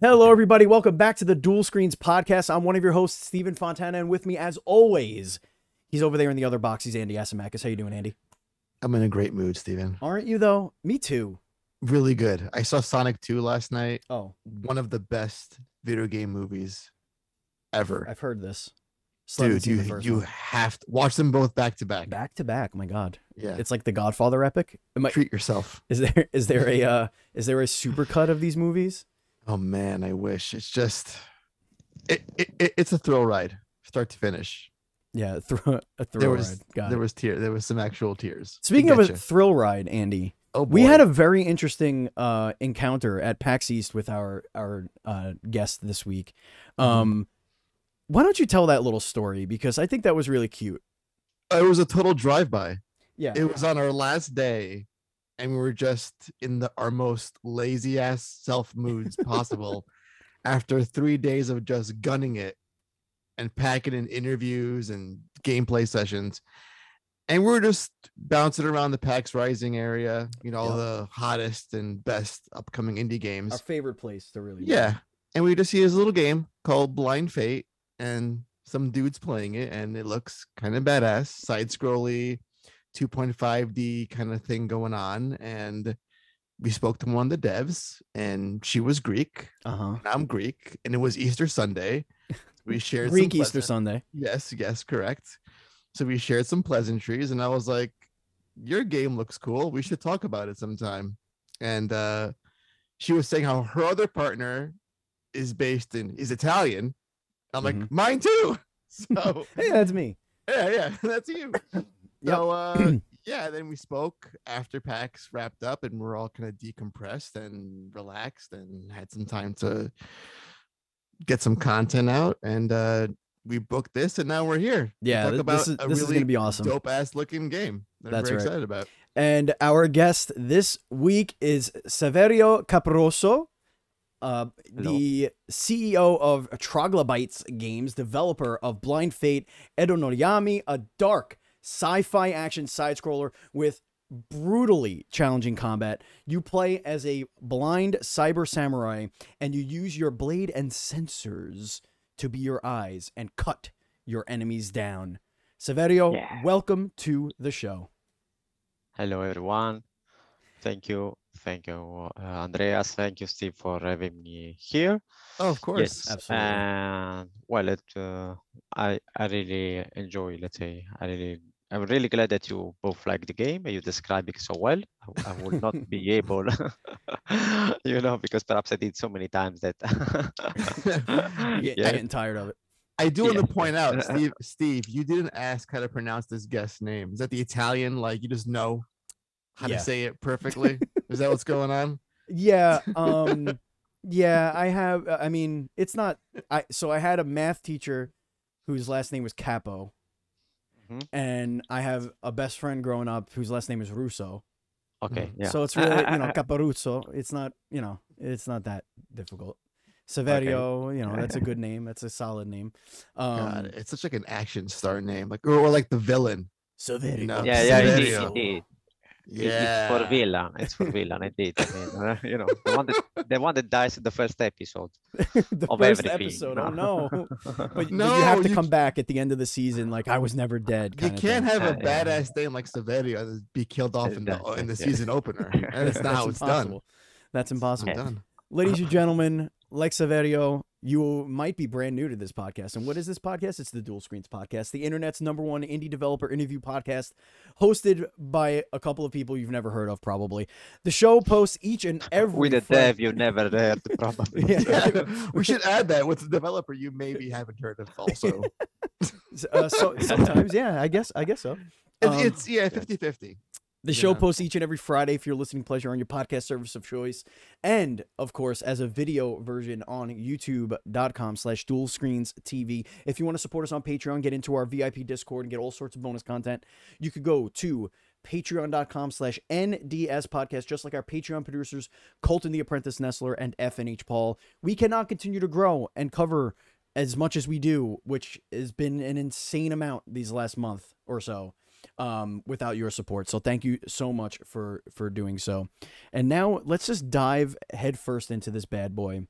Hello, everybody. Welcome back to the Duel Screens podcast. I'm one of your hosts, Stephen Fontana, and with me, as always, he's over there in the other box. He's Andy Asimakis. How you doing, Andy? I'm in a great mood, Stephen. Aren't you though? Me too. Really good. I saw Sonic 2 last night. Oh, One of the best video game movies ever. I've heard this. Still Dude, you you one. have to watch them both back to back. back to back. My God, Yeah. it's like the Godfather epic. I, Treat yourself. is there is there a uh, is there a supercut of these movies? Oh man, I wish. It's just it, it, it it's a thrill ride, start to finish. Yeah, a thrill there was ride. Got there it. was tear there was some actual tears. Speaking of a thrill ride, Andy, oh we had a very interesting uh, encounter at PAX East with our our uh, guest this week. Mhm. Um, why don't you tell that little story because I think that was really cute. it was a total drive by. Yeah, It was on our last day, and we were just in the our most lazy ass self moods possible after three days of just gunning it and packing in interviews and gameplay sessions. And we are just bouncing around the PAX Rising area, you know, all Yep. the hottest and best upcoming indie games. our favorite place to really. Yeah. And we just see this little game called Blind Fate and some dudes playing it, and it looks kind of badass, side scrolly, 2.5D kind of thing going on. And we spoke to one of the devs, and she was Greek. Uh huh. I'm Greek, and it was Easter Sunday. We shared Greek Easter Sunday. Yes, yes, correct. So we shared some pleasantries, and I was like, "Your game looks cool. We should talk about it sometime." And uh, she was saying how her other partner is based in is Italian. I'm like, Mhm. mine too. So Hey, that's me. yeah, yeah, that's you. So uh, yeah, then we spoke after PAX wrapped up, and we're all kind of decompressed and relaxed, and had some time to get some content out. And uh, we booked this, and now we're here. Yeah, talk th- about this is a this is really gonna be awesome. dope ass looking game. That I'm That's very right. excited about. And our guest this week is Saverio Caporusso, uh, the CEO of Troglobytes Games, developer of Blind Fate, Edo No Yami, a dark sci-fi action side scroller with brutally challenging combat. You play as a blind cyber samurai, and you use your blade and sensors to be your eyes and cut your enemies down. Saverio, Yeah. welcome to the show. Hello, everyone. Thank you. Thank you, uh, Andreas. Thank you, Steve, for having me here. Oh, of course. Yes. absolutely. And well, it, uh, I, I really enjoy, let's say, I really, I'm really glad that you both like the game and you describe it so well. I, I would not be able, you know, because perhaps I did so many times that. Get- yeah. getting tired of it. I do want to point out, Steve. Steve, you didn't ask how to pronounce this guest's name. Is that the Italian? Like you just know how Yeah. to say it perfectly? Is that what's going on? Yeah, um yeah, I have I mean, it's not I so I had a math teacher whose last name was Capo. Mhm. And I have a best friend growing up whose last name is Russo. Okay. Yeah. So it's really, you know, I- Caporusso. It's not, you know, it's not that difficult. Saverio, you know, that's a good name. That's a solid name. Um God, it's such like an action star name, like or, or like the villain. Saverio. know, yeah, yeah, indeed, Saverio. indeed. It- Yeah, It's for villain. It's for villain. Indeed. I mean, uh, you know, the one that the one that dies in the first episode the of first everything. episode. Oh no. But, but No, you have to you come back at the end of the season like I was never dead. you kinda can't thing. have a Uh, yeah. badass name like Saverio and be killed off in the in the yeah. season opener. That's not how it's done. impossible. That's It's not impossible. done. Ladies and gentlemen, like Saverio, you might be brand new to this podcast. And what is this podcast? It's the Duel Screens Podcast, the internet's number one indie developer interview podcast, hosted by a couple of people you've never heard of, probably. The show posts each and every with a Fri- dev you never heard probably. Yeah. Yeah, we should add that with the developer you maybe haven't heard of also. Uh, so sometimes, yeah, I guess, I guess so. It- Um, it's yeah, 50-50. The show know. posts each and every Friday for your listening pleasure on your podcast service of choice. And of course, as a video version on youtube.com slash dual screens TV. If you want to support us on Patreon, get into our VIP Discord and get all sorts of bonus content, you could go to patreon.com slash NDS podcast, just like our Patreon producers, Colton the Apprentice Nestler and FNH Paul. We cannot continue to grow and cover as much as we do, which has been an insane amount these last month or so um, without your support. So thank you so much for for doing so. And now let's just dive headfirst into this bad boy.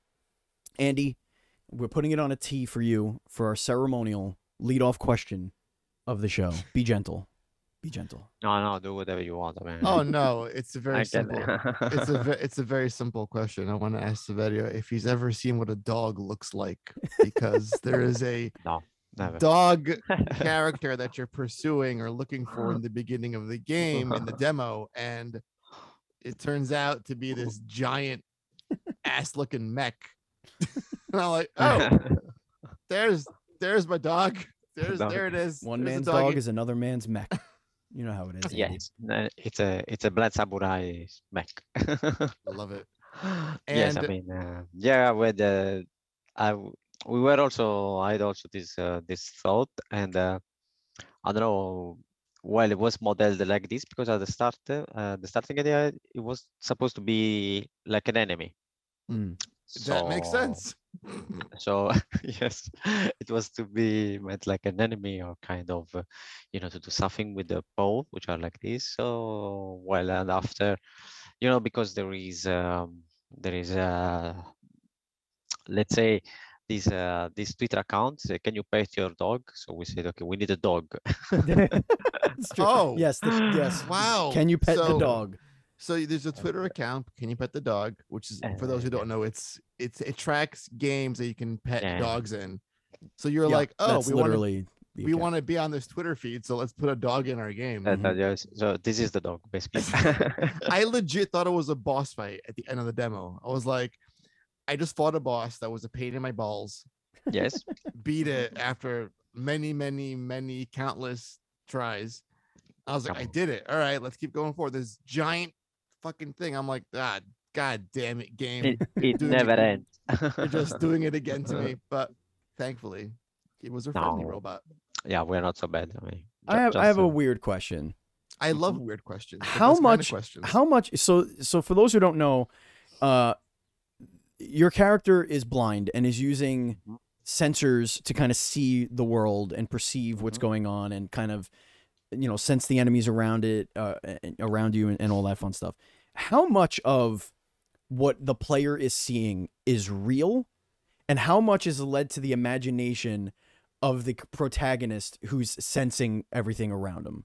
Andy, we're putting it on a T for you for our ceremonial lead-off question of the show. Be gentle. Be gentle. No, no, do whatever you want. man. Oh no, it's a I very simple. It's a it's a very simple question. I want to ask Saverio if he's ever seen what a dog looks like because there is a Never. dog character that you're pursuing or looking for in the beginning of the game in the demo and it turns out to be this giant ass looking mech and i'm like oh there's there's my dog there's Dog. there it is One There's man's doggy. dog is another man's mech. You know how it is. Andy. yes, no, it's a it's a Blood Samurai mech. i love it yes, I mean, uh, yeah, with the, I w- we were also I had also this uh, this thought, and uh, I don't know. Well, it was modeled like this because at the start, uh, the starting idea, it was supposed to be like an enemy. Mm. that makes sense So yes, it was to be meant like an enemy or kind of, uh, you know, to do something with the pole, which are like this. So well, and after, you know, because there is um, there is uh, let's say these uh, these Twitter accounts. Uh, can you pet your dog? So we said, okay, we need a dog. Oh. yes, the, yes. wow Can you pet the dog? So there's a Twitter account. Can you pet the dog? Which is for those who don't know, it's it's it tracks games that you can pet Yeah. dogs in. So you're Yeah, like, oh, that's we want to we want to be on this Twitter feed, so let's put a dog in our game. Uh, that- yes, so this is the dog, basically. I legit thought it was a boss fight at the end of the demo. I was like, I just fought a boss that was a pain in my balls, yes. beat it after many, many, many countless tries. I was like, I on. did it. All right, let's keep going forward. This giant fucking thing. I'm like, ah, god damn it, game. It, it Dude, never you- ends. You're just doing it again to me. But thankfully, it was a friendly No. robot. yeah, we're not so bad. I mean, I ju- have I just, have a uh, weird question. I love weird questions. the How best kind of much- questions. How much so so for those who don't know, uh your character is blind and is using Mhm. sensors to kind of see the world and perceive what's Mhm. going on and kind of you know sense the enemies around it uh, around you and, and all that fun stuff. How much of what the player is seeing is real and how much is led to the imagination of the protagonist who's sensing everything around him?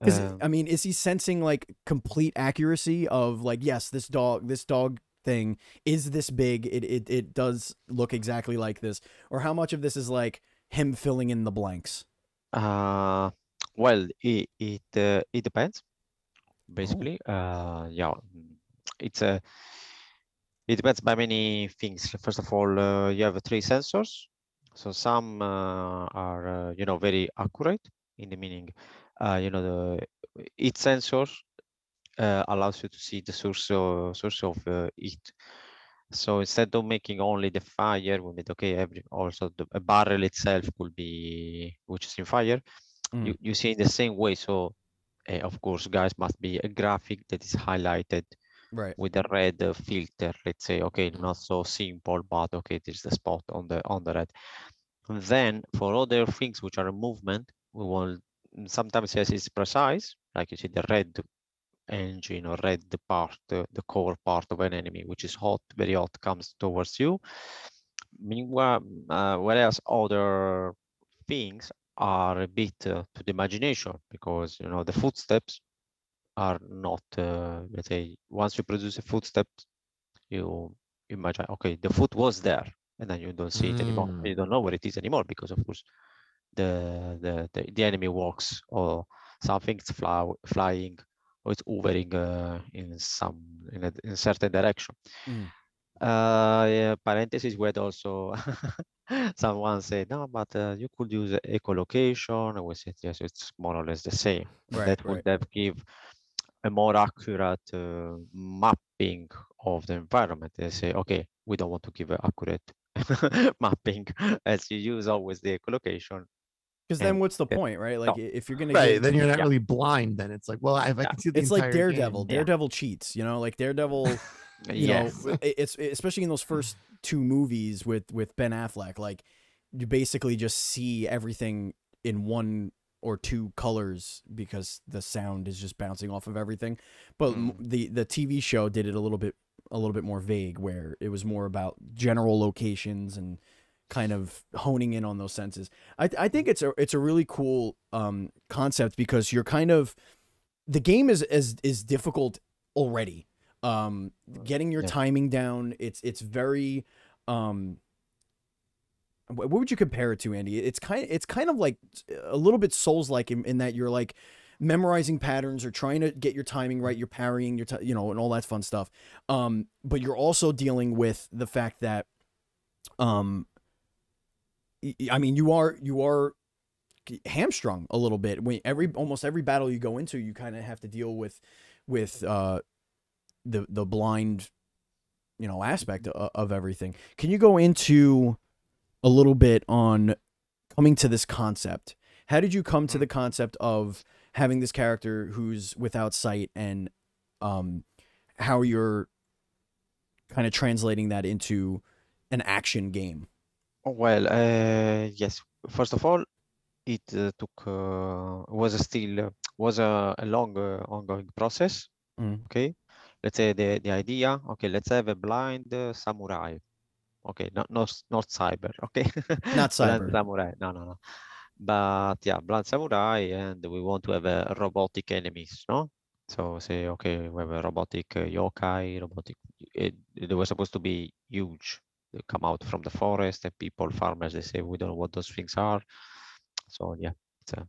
Because um, I mean, is he sensing like complete accuracy of like, yes, this dog, this dog thing is this big. It it it does look exactly like this. Or how much of this is like him filling in the blanks? Uh, well, it it uh, it depends. Oh. Basically, uh, yeah, mm, it's a it depends by many things. First of all, uh, you have three sensors. So some uh, are uh, you know very accurate in the meaning, uh, you know the each sensor uh, allows you to see the source of source of uh, heat. So instead of making only the fire, we made okay every also the a barrel itself could be which is in fire. You you see in the same way. So uh, of course, guys, must be a graphic that is highlighted Right. with a red uh, filter. Let's say okay, not so simple, but okay, there's the spot on the on the red. And then for other things which are a movement, we will sometimes yes, it's precise, like you see the red engine or red part, uh, the core part of an enemy, which is hot, very hot, comes towards you. Meanwhile, uh, whereas other things are a bit uh, to the imagination because you know the footsteps are not, uh, let's say, once you produce a footstep, you imagine, okay, the foot was there, and then you don't see it anymore. Mm. You don't know where it is anymore because, of course, the the the, the enemy walks or something's fly, flying or it's hovering uh, in some in a, in a certain direction. Mm. Uh, yeah, parentheses where also someone said no, but uh, you could use echolocation. And we said yes, it's more or less the same. Right, that right. would have give a more accurate uh, mapping of the environment. They say, okay, we don't want to give an accurate mapping as you use always the echolocation. Because then what's the yeah. point, right? Like No. if you're gonna Right, get, then you're not Yeah. really blind. Then it's like, well, if I can see the it's like Daredevil. game- Yeah. Daredevil cheats, you know, like Daredevil. you yes. know it's especially in those first two movies with with ben affleck like you basically just see everything in one or two colors because the sound is just bouncing off of everything but Mm. the the tv show did it a little bit a little bit more vague, where it was more about general locations and kind of honing in on those senses. I I think it's a it's a really cool um concept because you're kind of the game is is is difficult already. Um, getting your Yeah. timing down, it's it's very um. What would you compare it to, Andy? It's kind it's kind of like a little bit Souls like in, in that you're like memorizing patterns or trying to get your timing right. You're parrying your ti- you know and all that fun stuff. Um, but you're also dealing with the fact that um. I mean, you are you are hamstrung a little bit. When every almost every battle you go into you kind of have to deal with with uh the the blind you know aspect of, of everything. Can you go into a little bit on coming to this concept? How did you come to the concept of having this character who's without sight and um how you're kind of translating that into an action game Well, uh, yes. First of all, it uh, took uh, was a still uh, was a, a long uh, ongoing process. Mm. Okay, let's say the the idea. Okay, let's have a blind uh, samurai. Okay, not not not cyber. Okay, Not cyber. samurai. No, no, no. But yeah, blind samurai, and we want to have a robotic enemies. No, so say okay, we have a robotic uh, yokai, robotic. It, they were supposed to be huge they come out from the forest and people farmers they say we don't know what those things are. So yeah a,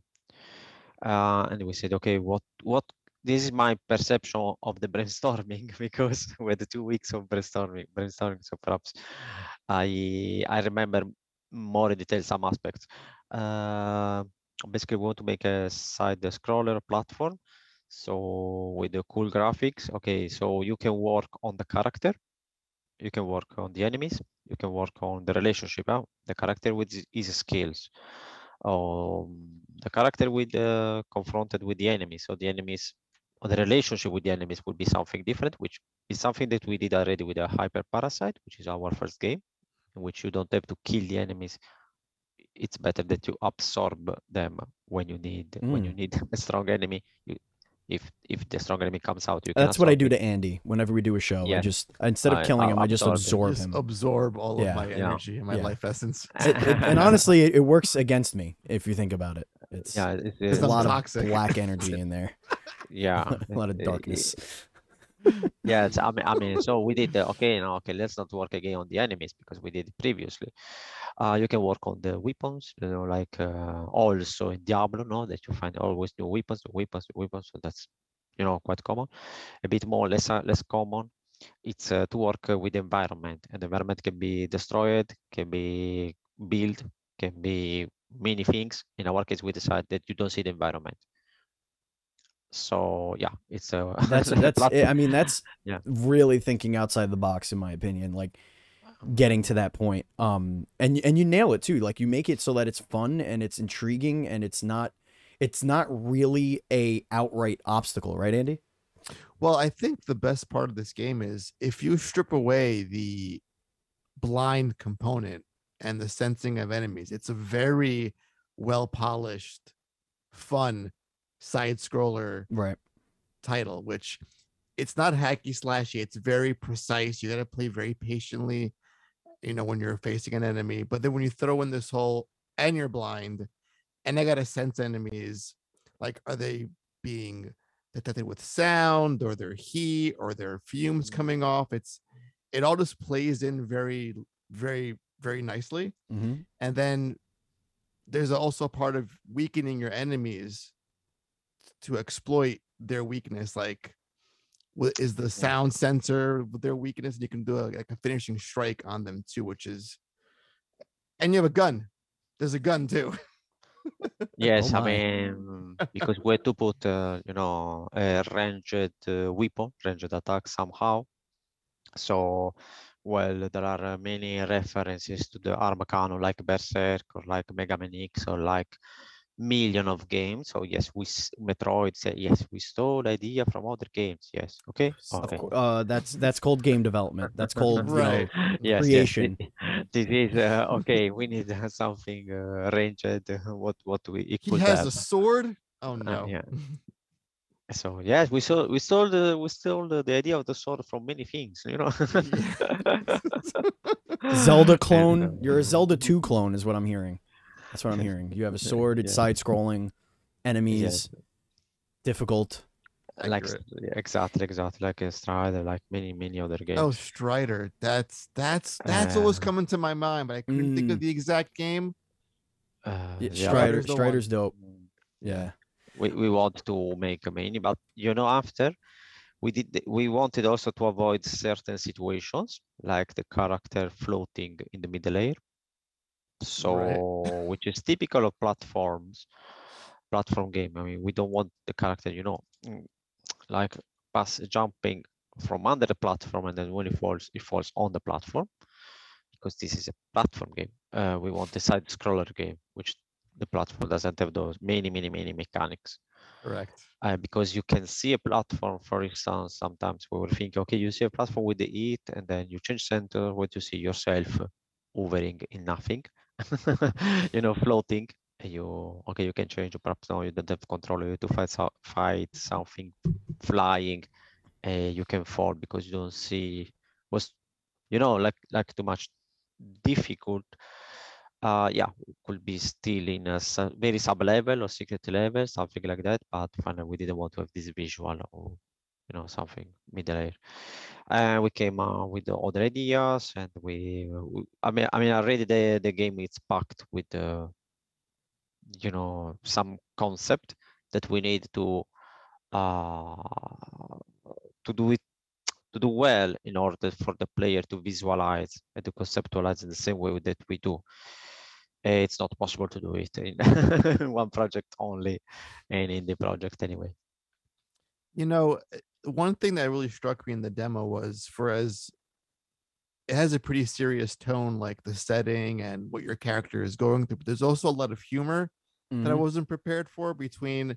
uh, and we said okay what what this is my perception of the brainstorming because we had two weeks of brainstorming brainstorming so perhaps i i remember more in detail some aspects. Uh, basically we want to make a side scroller platform so with the cool graphics. Okay so you can work on the character you can work on the enemies you can work on the relationship uh, the character with his- skills. Um, the character with uh, confronted with the enemies so the enemies or the relationship with the enemies would be something different which is something that we did already with a hyper parasite which is our first game in which you don't have to kill the enemies. It's better that you absorb them when you need when you Mm. need a strong enemy. You, if if the strong enemy comes out you can that's what i do it. to andy whenever we do a show i just instead of I- killing I'll him i just absorb Just him absorb all Yeah. of my Yeah. energy and my Yeah. life essence. It- it- and honestly, it, it works against me if you think about it. It's, yeah it's, It's a lot toxic. of black energy in there, yeah a lot of it- it- darkness. Yeah I, mean, I mean so we did the, okay now okay let's not work again on the enemies because we did previously. Uh you can work on the weapons you know like uh, also in diablo no that you find always new weapons weapons weapons so that's you know quite common. A bit more less uh, less common it's uh, to work uh, with the environment. And the environment can be destroyed can be built can be many things. In our case we decide that you don't see the environment so yeah it's a That's that's. platform. I mean, that's Yeah. really thinking outside the box, in my opinion. Like getting to that point. Um, and and you nail it too. Like you make it so that it's fun and it's intriguing and it's not, it's not really a outright obstacle, right, Andy? Well, I think the best part of this game is if you strip away the blind component and the sensing of enemies, it's a very well polished, fun side scroller Right. title, which it's not hacky slashy. It's very precise. You got to play very patiently, you know, when you're facing an enemy. But then when you throw in this whole and you're blind, and I got to sense enemies, like are they being detected with sound or their heat or their fumes coming off? It's it all just plays in very, very, very nicely Mm-hmm. and then there's also part of weakening your enemies to exploit their weakness like what is the sound sensor their weakness and you can do a, like a finishing strike on them too which is and you have a gun. There's a gun too. Yes, I mean, because we had to put, uh, you know, a ranged uh, weapon, ranged attack somehow. So, well, there are uh, many references to the arm cannon, like Berserk or like Mega Man X or like million of games. So yes, we Metroid say yes, we stole idea from other games. Yes, okay, Of okay. uh, that's that's called game development. That's called you know, Right. Yes, creation. yes. This is uh, okay. We need uh, something uh, ranged. uh, What what we it he has have. a sword oh Uh, no yeah. So yes, we saw we stole the we stole the, the idea of the sword from many things, you know. Zelda And, clone. uh, You're a Zelda 2 clone, is what I'm hearing. That's what I'm hearing. You have a sword, it's Yeah. side scrolling, enemies, difficult. like Accurate. exactly, exactly like a Strider, like many many other games. Oh, Strider. That's that's that's what was Uh, coming to my mind, but I couldn't think of mm. the exact game. Uh, Yeah, yeah, Strider, Strider's. Strider's dope. Yeah. we, we want to make a mini, but you know, after we did, we wanted also to avoid certain situations like the character floating in the middle air. So, which is typical of platforms, platform game. I mean, we don't want the character, you know, mm, like pass jumping from under the platform and then when it falls, it falls on the platform because this is a platform game. Uh, we want a side scroller game, which the platform doesn't have those many, many, many mechanics. Correct. Uh, because you can see a platform, for instance, sometimes we will think, okay, you see a platform with the heat and then you change center, what you see yourself hovering in nothing, you know, floating. And you, okay, you can change, perhaps now you don't have control, you to fight, so- fight something flying, uh, you can fall because you don't see, was, you know, like, like too much difficult uh yeah could be still in a very sub level or secret level something like that but finally we didn't want to have this visual or you know something middle air and we came uh, with the other ideas and we, we i mean i mean already the the game is packed with uh, you know some concept that we need to uh to do it to do well in order for the player to visualize and to conceptualize in the same way that we do. Uh, It's not possible to do it in one project only and in the project anyway. You know, one thing that really struck me in the demo was for as it has a pretty serious tone, like the setting and what your character is going through. But there's also a lot of humor that I Mhm. wasn't prepared for between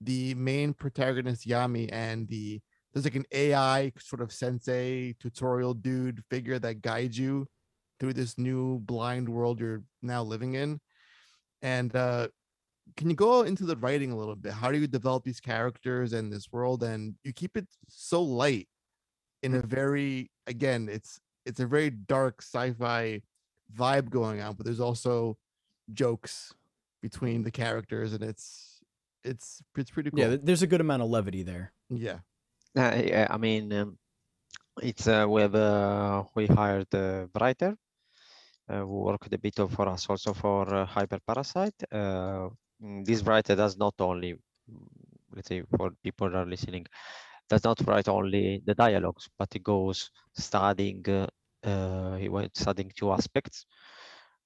the main protagonist Yami and the there's like an AI sort of sensei tutorial dude figure that guides you through this new blind world you're now living in. And uh can you go into the writing a little bit? How do you develop these characters and this world and you keep it so light in a very again, it's it's a very dark sci-fi vibe going on, but there's also jokes between the characters and it's it's it's pretty cool. Yeah, there's a good amount of levity there. yeah. Uh, yeah, I mean, um, it's uh, we uh, we hired a writer uh, who worked a bit of for us also for uh, Hyper Parasite. Mm, this writer does not only, let's say, for people that are listening, does not write only the dialogues, but he goes studying. Uh, uh, he went studying two aspects,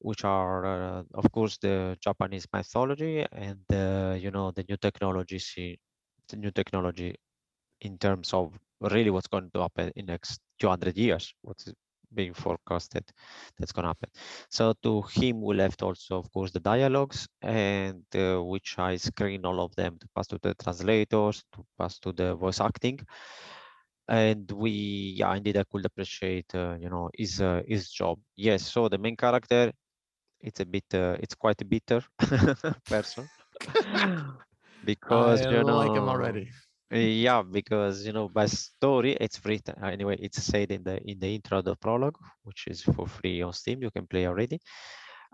which are, uh, of course, the Japanese mythology and uh, you know the new technology he- the new technology in terms of really what's going to happen in next 200 years, what's being forecasted that's going to happen. So to him, we left also, of course, the dialogues and uh, which I screen all of them to pass to the translators, to pass to the voice acting. And we, yeah, indeed, I could appreciate, uh, you know, his uh, his job. Yes, so the main character, it's a bit, uh, it's quite a bitter person because I you know like him already. Yeah, because you know, by story, it's written uh, anyway. It's said in the in the intro, the prologue, which is for free on Steam. You can play already.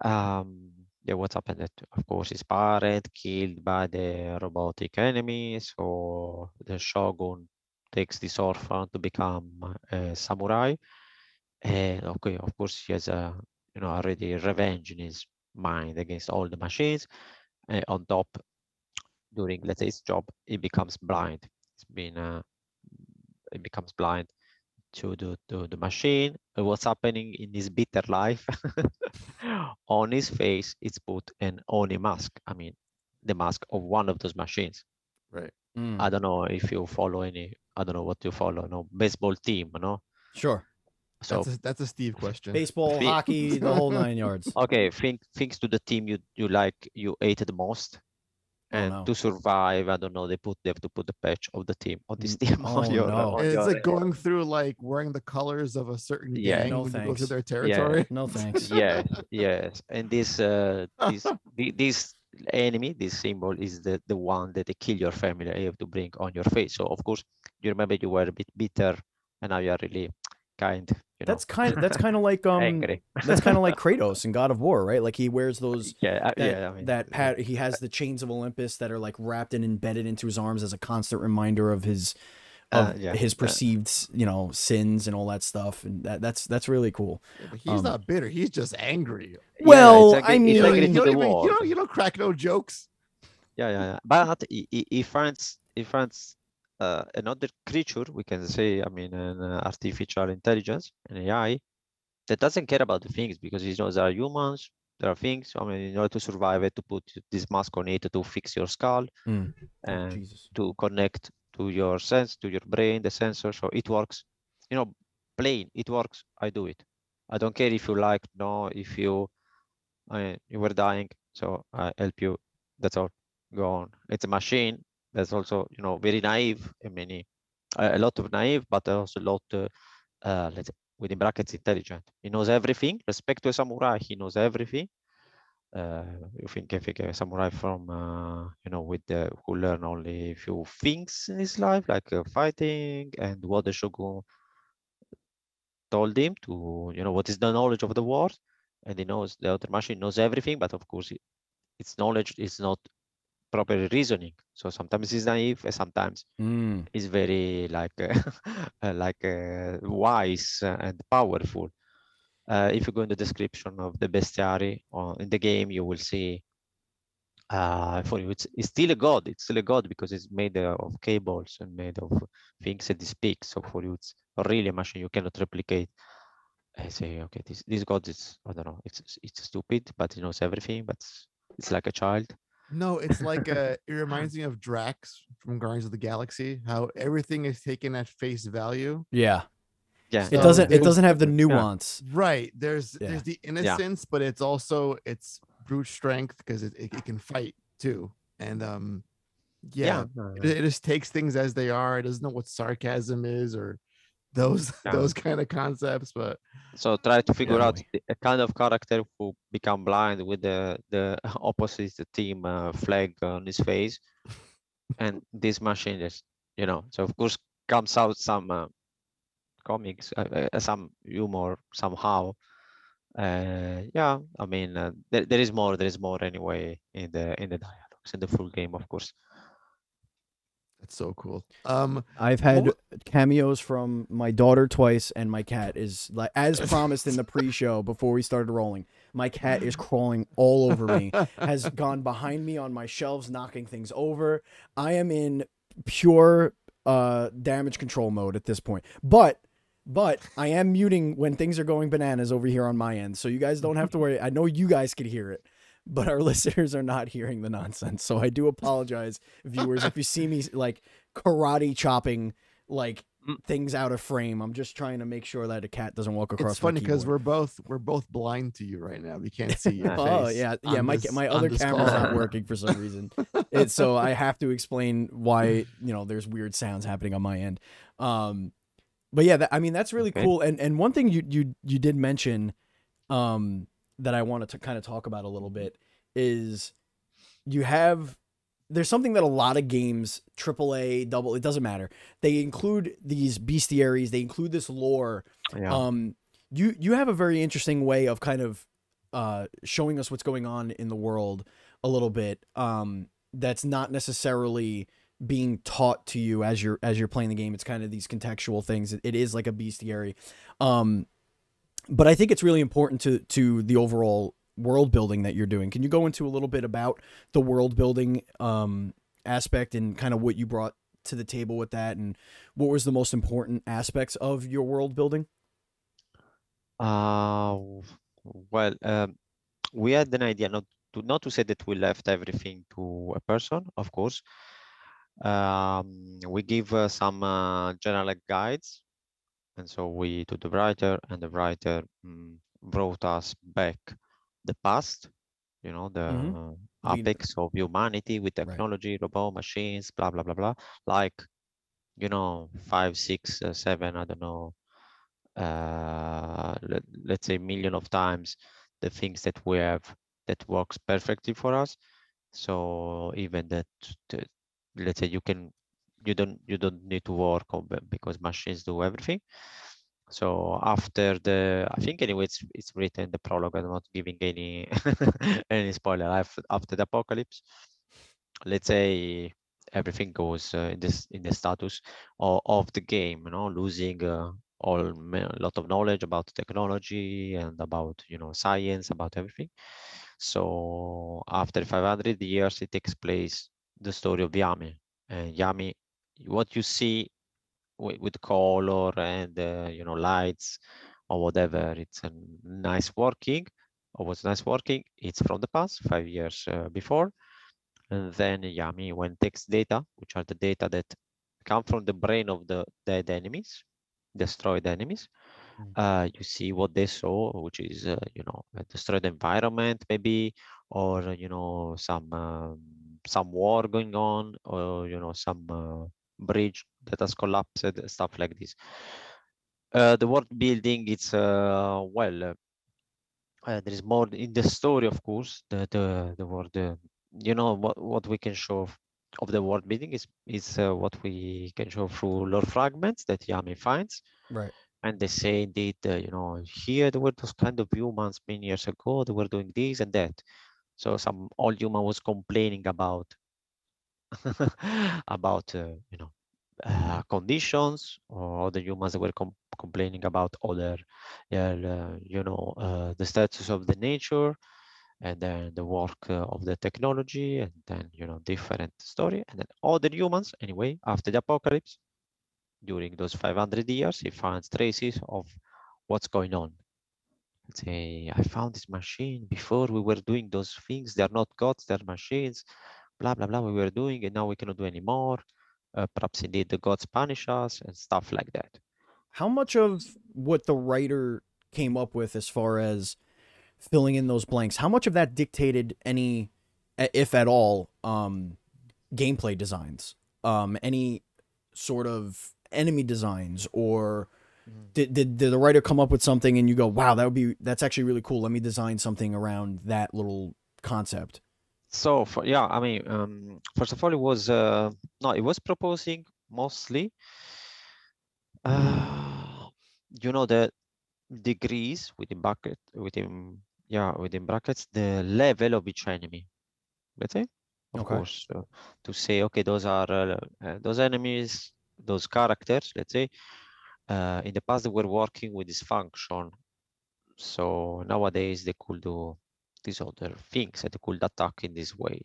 Um, yeah, what happened? That of course his parent killed by the robotic enemy. So the shogun takes this orphan to become a samurai. And okay, of course, he has a you know already revenge in his mind against all the machines. Uh, on top, during let's say his job, he becomes blind. it's been uh, it becomes blind to the to the machine. What's happening in his bitter life? on his face, it's put an Oni mask. I mean, the mask of one of those machines. Mm, I don't know if you follow any. I don't know what you follow. No baseball team. No. sure. So That's a, that's a Steve question. Baseball, hockey, the whole nine yards. okay, think things to the team you you like you ate the most. Oh, And no. to survive, I don't know. They put they have to put the patch of the team of this team oh, on your. no. on it's your- like going through like wearing the colors of a certain Yeah. gang No when you go thanks. through their territory. No thanks. yes, yes. And this, uh, this, this, enemy, this symbol is the, the one that they kill your family you have to bring on your face. So of course, you remember you were a bit bitter and now you are really kind. You know, That's kind of that's kind of like um that's kind of like Kratos in God of War, right? Like he wears those yeah, uh, that, yeah. I mean, that pat he has the chains of Olympus that are like wrapped and embedded into his arms as a constant reminder of his of Uh, yeah, his uh, perceived you know sins and all that stuff and that that's that's really cool. But he's Um, not bitter. He's just angry. yeah, well, I agree- You it's don't, mean- agree you to don't even, you don't, you don't crack no jokes. Yeah, yeah, yeah. But i- i- if France, if France, uh, another creature, we can say, I mean, an uh, artificial intelligence, an AI, that doesn't care about the things because he knows there are humans, there are things. I mean, in order to survive, it to put this mask on it to fix your skull Mm. and Jesus. to connect to your sense, to your brain, the sensor. So it works. You know, plain, it works. I do it. I don't care if you like, no, if you, I mean, you were dying, so I help you. That's all. Go on. It's a machine. That's also, you know, very naive. Mean, a lot of naive, but also a lot, uh, uh, let's within brackets, intelligent. He knows everything. Respect to a samurai, he knows everything. Uh, you think I think a samurai from, uh, you know, with the who learn only a few things in his life, like uh, fighting and what the shogun told him to, you know, what is the knowledge of the world and he knows the other machine knows everything, but of course, it, its knowledge is not proper reasoning. So sometimes he's naive, sometimes Mm. is very like uh, like uh, wise and powerful. Uh, if you go in the description of the bestiary or in the game, you will see. Uh, for you, it's, it's still a god. It's still a god because it's made uh, of cables and made of things that it speaks. So for you, it's really a machine you cannot replicate. I say, okay, this this god is I don't know. It's it's stupid, but he knows everything. But it's, it's like a child. No, it's like uh it reminds me of Drax from Guardians of the Galaxy, how everything is taken at face value. Yeah. Yeah, It So doesn't it doesn't have the nuance. Right. There's Yeah. there's the innocence, but it's also it's brute strength because it, it, it can fight too. And um yeah, no, it, it just takes things as they are. It doesn't know what sarcasm is or those Yeah. those kind of concepts, but So try to figure out Definitely. a kind of character who become blind with the the opposite team uh, flag on his face, and this machine is, you know, so of course comes out some uh, comics, uh, uh, some humor somehow. Uh, yeah, I mean, uh, there, there is more. There is more anyway in the in the dialogues in the full game, of course. So cool. Um I've had cameos from my daughter twice, and my cat is like as promised in the pre-show before we started rolling. My cat is crawling all over me, has gone behind me on my shelves, knocking things over. I am in pure uh, damage control mode at this point, but. But I am muting when things are going bananas over here on my end, so you guys don't have to worry. I know you guys can hear it, but our listeners are not hearing the nonsense. So I do apologize, viewers, if you see me like karate chopping like Mm. things out of frame. I'm just trying to make sure that a cat doesn't walk across. it's funny because because we're both we're both blind to you right now. We can't see your face. Oh yeah, yeah. My this- my other camera's call. not working for some reason. It's so I have to explain why you know there's weird sounds happening on my end. Um, but yeah, that, I mean that's really Okay. cool. And and one thing you you you did mention, um, that I wanted to kind of talk about a little bit is you have there's something that a lot of games AAA double it doesn't matter. They include these bestiaries they include this lore. Yeah. um you you have a very interesting way of kind of uh showing us what's going on in the world a little bit um that's not necessarily being taught to you as you're as you're playing the game. It's kind of these contextual things. It, it is like a bestiary. Um but i think it's really important to to the overall world building that you're doing. Can you go into a little bit about the world building um aspect and kind of what you brought to the table with that? And what was the most important aspects of your world building? Uh, well, um, we had an idea not to not to say that we left everything to a person, of course. Um, we give uh, some uh, general guides, and so we to the writer, and the writer mm, brought us back the past, you know, the Mhm. The- apex of humanity with Right. technology, robot machines, blah blah blah blah, like you know, five, six, uh, seven, I don't know, uh, let, let's say million of times the things that we have that works perfectly for us. So even that, let's say you can, you don't you don't need to work on because machines do everything. So after the, I think anyway, it's it's written in the prologue. I'm not giving any any spoiler. After after the apocalypse, let's say everything goes uh, in this in the status of, of the game. You know, losing uh, all a lot of knowledge about technology and about you know science about everything. So after 500 years, it takes place the story of Yami. And Yami, what you see with, with color and uh, you know lights or whatever, it's a nice working. Or was nice working. It's from the past, five years uh, before. And then Yami, when takes data, which are the data that come from the brain of the dead enemies, destroyed enemies, Mm. uh, you see what they saw, which is uh, you know a destroyed environment maybe, or you know some um, some war going on, or you know some uh, bridge that has collapsed, stuff like this. Uh, the world building, it's uh, well, uh, uh, there is more in the story, of course. The the the world, uh, you know what what we can show of, the world building is is uh, what we can show through lore fragments that Yami finds Right. and they say indeed, uh, you know, here there were those kind of humans many years ago, they were doing this and that. So some old human was complaining about about uh, you know uh, conditions, or other humans that were com complaining about other, uh, you know, uh, the status of the nature, and then the work uh, of the technology, and then you know different story, and then other humans anyway after the apocalypse during those 500 years, he finds traces of what's going on. Let's say, I found this machine before we were doing those things. They're not gods, they're machines, blah, blah, blah, we were doing, and now we cannot do anymore. Uh, perhaps indeed the gods punish us and stuff like that. How much of what the writer came up with as far as filling in those blanks, how much of that dictated any, if at all, um, gameplay designs? Um, any sort of enemy designs or did, did, did the writer come up with something and you go wow that would be that's actually really cool let me design something around that little concept So for, yeah, I mean, um, first of all, it was uh, no, it was proposing mostly, uh, you know, the degrees within bracket within yeah within brackets the level of each enemy. Let's say, of Okay. course, uh, to say okay, those are uh, uh, those enemies, those characters. Let's say, uh, in the past they were working with this function, so nowadays they could do these other things they could attack in this way.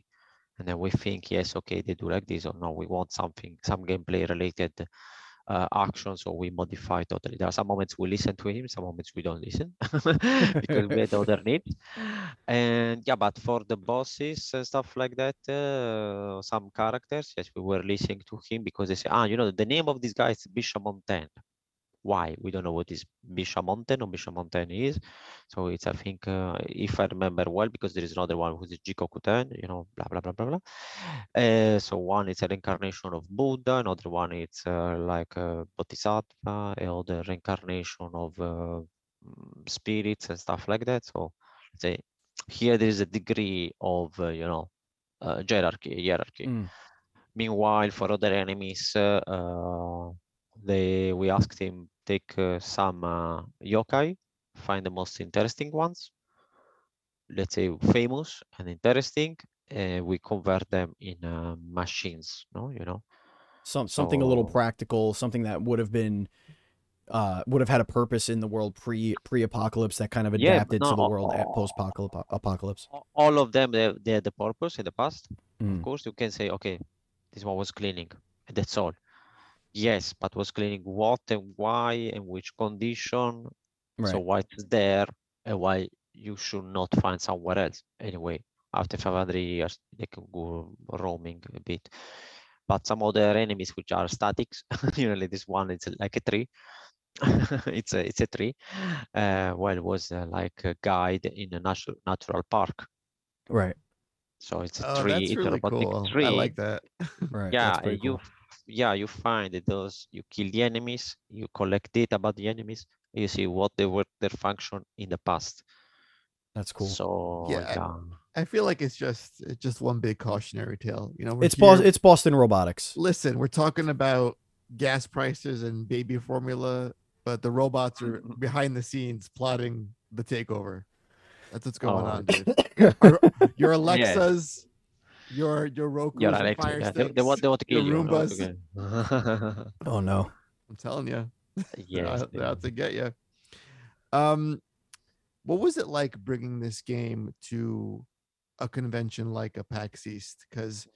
And then we think, yes, okay, they do like this, or no, we want something, some gameplay related uh, action, so we modify totally. There are some moments we listen to him, some moments we don't listen because we had other needs. And yeah, but for the bosses and stuff like that, uh, some characters, yes, we were listening to him because they say, ah, you know, the name of this guy is Bishamonten. Why? We don't know what is Bishamonten or Bishamonten is. So it's, I think, uh, if I remember well, because there is another one who's Jikokuten, you know, blah, blah, blah, blah, blah. Uh, so one is a reincarnation of Buddha, another one it's uh, like a Bodhisattva, another reincarnation of uh, mm, spirits and stuff like that. So let's say here there is a degree of, uh, you know, uh, hierarchy, hierarchy. Mm. Meanwhile, for other enemies, uh, uh, they we asked him take uh, some uh, yokai, find the most interesting ones, let's say famous and interesting, and we convert them in uh, machines. No, you know. some something a little practical something that would have been uh would have had a purpose in the world pre pre apocalypse that kind of Yeah, but adapted to the world at post apocalypse All of them, they, they had the purpose in the past. Mm. Of course, you can say, okay, this one was cleaning, and that's all. Yes, but was cleaning what and why and which condition So why it's there and why you should not find somewhere else anyway. After 500 years, they can go roaming a bit. But some other enemies which are statics, usually this one it's like a tree. it's a it's a tree. Uh, well, it was uh, like a guide in a natural natural park. right So it's a Oh, tree, that's it's really cool. tree. I like that. right yeah, that's and you cool. F- yeah you find those you kill the enemies, you collect data about the enemies, you see what they were their function in the past. that's cool So Yeah, I- yeah, I feel like it's just it's just one big cautionary tale. You know, It's Bos- here- it's Boston Robotics. listen, we're talking about gas prices and baby formula, but the robots are mm-hmm. behind the scenes plotting the takeover. That's what's going Oh. on, dude. Your, your Alexas, your your Roku, You're your right. Fire Yeah, they, they want they want to your kill you. they want to Roombas. Oh no. I'm telling you, they're out, they're out to get you. Um, what was it like bringing this game to a convention like a PAX East? Because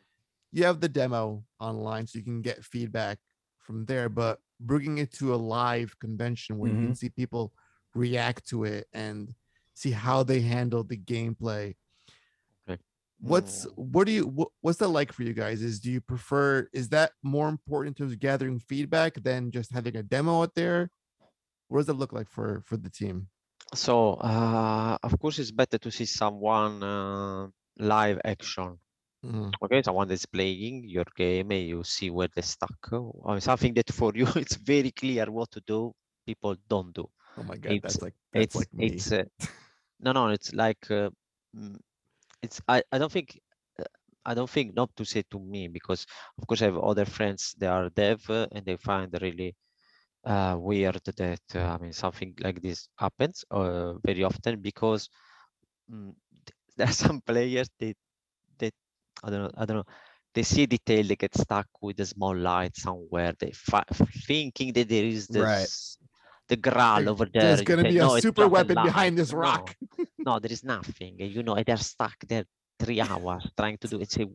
you have the demo online, so you can get feedback from there. But bringing it to a live convention where you can see people react to it and see how they handle the gameplay. What's what do you what, what's that like for you guys? Is do you prefer is that more important in terms of gathering feedback than just having a demo out there? What does that look like for for the team? So, uh, of course, it's better to see someone uh, live action. Mhm. Okay, someone that's playing your game and you see where they stuck. I mean, something that for you it's very clear what to do. People don't do. Oh my god, It's- that's like that's it's like me. it's uh, no no it's like uh, mm, it's I, I don't think uh, I don't think not to say to me because of course I have other friends they are dev uh, and they find really uh, weird that uh, I mean something like this happens uh, very often because th- there are some players they that I don't know I don't know they see detail they get stuck with a small light somewhere they thinking that there is this Right. The graal over there There's gonna say, be a "No, super weapon behind this rock. no, there is nothing. You know, and they're stuck there three hours trying to do it. Say,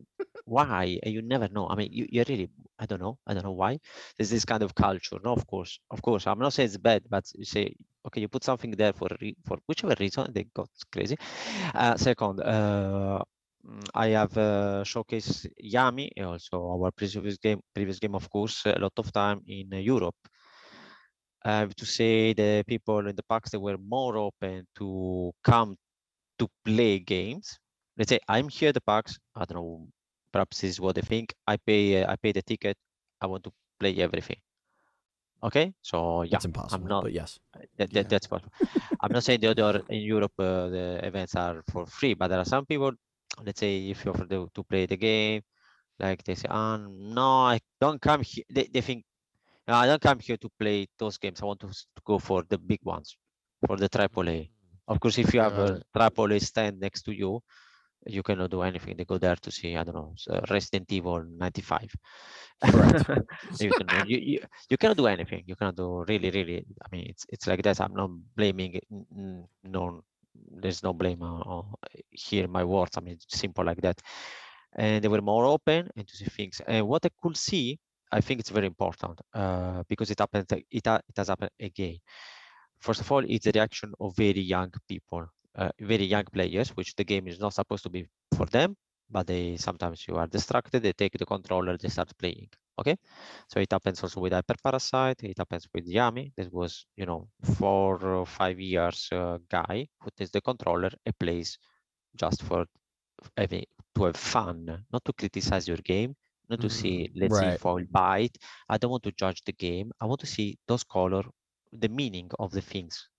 why? And you never know. I mean, you, you really, I don't know. I don't know why. There's this kind of culture. No, of course, of course. I'm not saying it's bad, but you say, okay, you put something there for re- for whichever reason, they got crazy. Uh, second, uh, I have uh, showcased Yami, also our previous game, previous game, of course, a lot of time in uh, Europe. I have to say the people in the PAX they were more open to come to play games. Let's say I'm here at the PAX. I don't know. Perhaps this is what they think. I pay. Uh, I pay the ticket. I want to play everything. Okay, so yeah, That's impossible. I'm not- but yes. that, Yeah. that's possible. I'm not saying the other in Europe uh, the events are for free, but there are some people. Let's say if you offer the, to play the game, like they say, "Ah, no, I don't come here." They, they think, "No, I don't come here to play those games. I want to, to go for the big ones, for the AAA." Mm-hmm. Of course, if you have a AAA stand next to you, you cannot do anything. They go there to see, I don't know, uh, Resident Evil 95. Correct. you, can, you, you, you cannot do anything. You cannot do really, really. I mean, it's it's like that. I'm not blaming. it, n- n- No, there's no blame uh, on, on here. My words. I mean, it's simple like that. And they were more open and to see things. And what I could see, I think it's very important uh, because it happened. It it has happened again. First of all, it's the reaction of very young people, uh, very young players, which the game is not supposed to be for them, but they sometimes you are distracted, they take the controller, they start playing. Okay, so it happens also with Hyper Parasite. It happens with Yami. That was, you know, four or five years uh, guy who takes the controller and plays just for having to have fun, not to criticize your game, not to see let's see Right. if I'll bite. I don't want to judge the game. I want to see those color, the meaning of the things.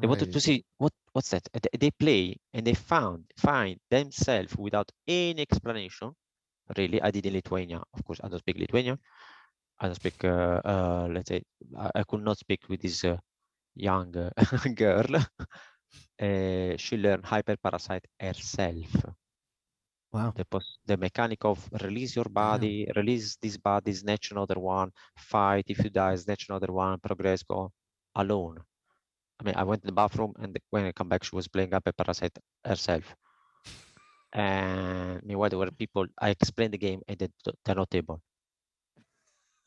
They wanted to Right. see what what's that. They- play and they found find themselves without any explanation. Really, I did in Lithuania. Of course, I don't speak Lithuanian. I don't speak. Uh, uh, let's say I, I could not speak with this uh, young uh, girl. Uh, she learned hyper parasite herself. Wow. The the mechanic of release your body, release this body, snatch another one, fight. If you die, snatch another one, progress, go alone. I mean, I went to the bathroom and when I come back, she was playing Hyper Parasite herself. And meanwhile, there were people, I explained the game and they, d- they're not able.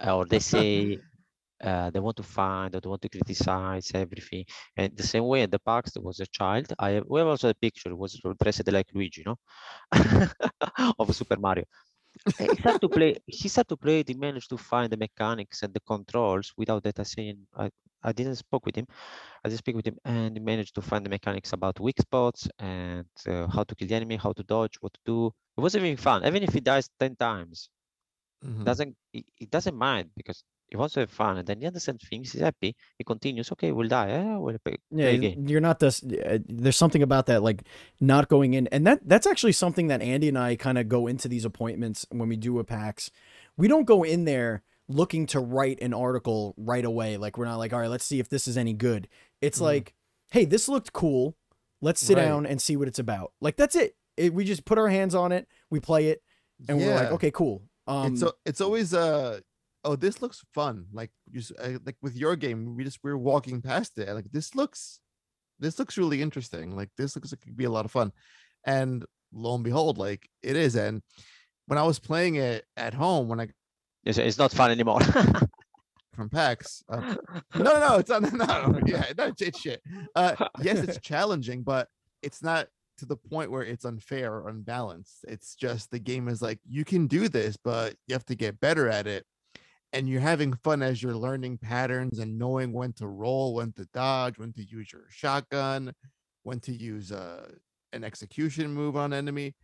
Or they say uh, they want to find, they want to criticize everything. And the same way at the PAX, there was a child. I have, we have also a picture, it was dressed like Luigi, no? of Super Mario. He started to play, he started to play, he managed to find the mechanics and the controls without that I saying, I, I didn't spoke with him. I didn't speak with him and he managed to find the mechanics about weak spots and uh, how to kill the enemy, how to dodge, what to do. It was even fun, even if he dies 10 times Mhm. doesn't he, he doesn't mind because He wants to have fun, and then he understands things. He's happy. He continues. Okay, we'll die. Eh, we'll play, Yeah, play again. you're not this. uh, There's something about that, like not going in, and that that's actually something that Andy and I kind of go into these appointments when we do a PAX. We don't go in there looking to write an article right away. Like we're not like, all right, let's see if this is any good. It's Mhm. like, hey, this looked cool. Let's sit Right. down and see what it's about. Like that's it. it. We just put our hands on it. We play it, and we're like, okay, cool. Um, it's a, it's always uh oh this looks fun like just uh, like with your game we just we are walking past it like this looks this looks really interesting like this looks like it could be a lot of fun. And lo and behold like it is and when i was playing it at home when i It's, it's not fun anymore. from pax uh, no no no it's not no, no yeah no, it's, it's shit. Uh yes it's challenging but it's not to the point where it's unfair or unbalanced. It's just the game is like you can do this but you have to get better at it and you're having fun as you're learning patterns and knowing when to roll when to dodge when to use your shotgun when to use uh, an execution move on enemy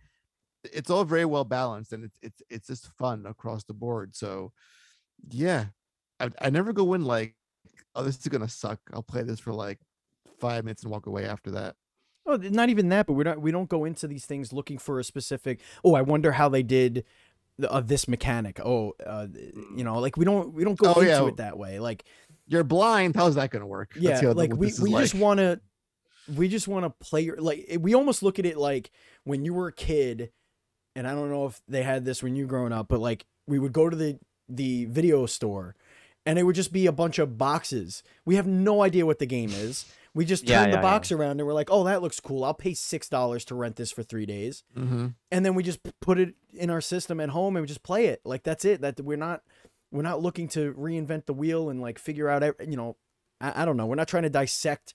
it's all very well balanced and it's it's it's just fun across the board so yeah I, I never go in like, oh, this is gonna suck. I'll play this for like five minutes and walk away after that. Oh, not even that, but we're not. We don't go into these things looking for a specific. Oh, I wonder how they did uh, this mechanic. Oh, uh, you know, like we don't we don't go Oh, into yeah. it that way. Like You're blind. How's that gonna work? Let's yeah, like we we just want to we just want to play your like we almost look at it like when you were a kid, and I don't know if they had this when you were growing up, but like we would go to the the video store. And it would just be a bunch of boxes. We have no idea what the game is. We just Yeah, turn the yeah, yeah. box around and we're like, "Oh, that looks cool. I'll pay six dollars to rent this for three days." Mhm. and then we just put it in our system at home and we just play it like that's it that we're not we're not looking to reinvent the wheel and like figure out you know i, I don't know we're not trying to dissect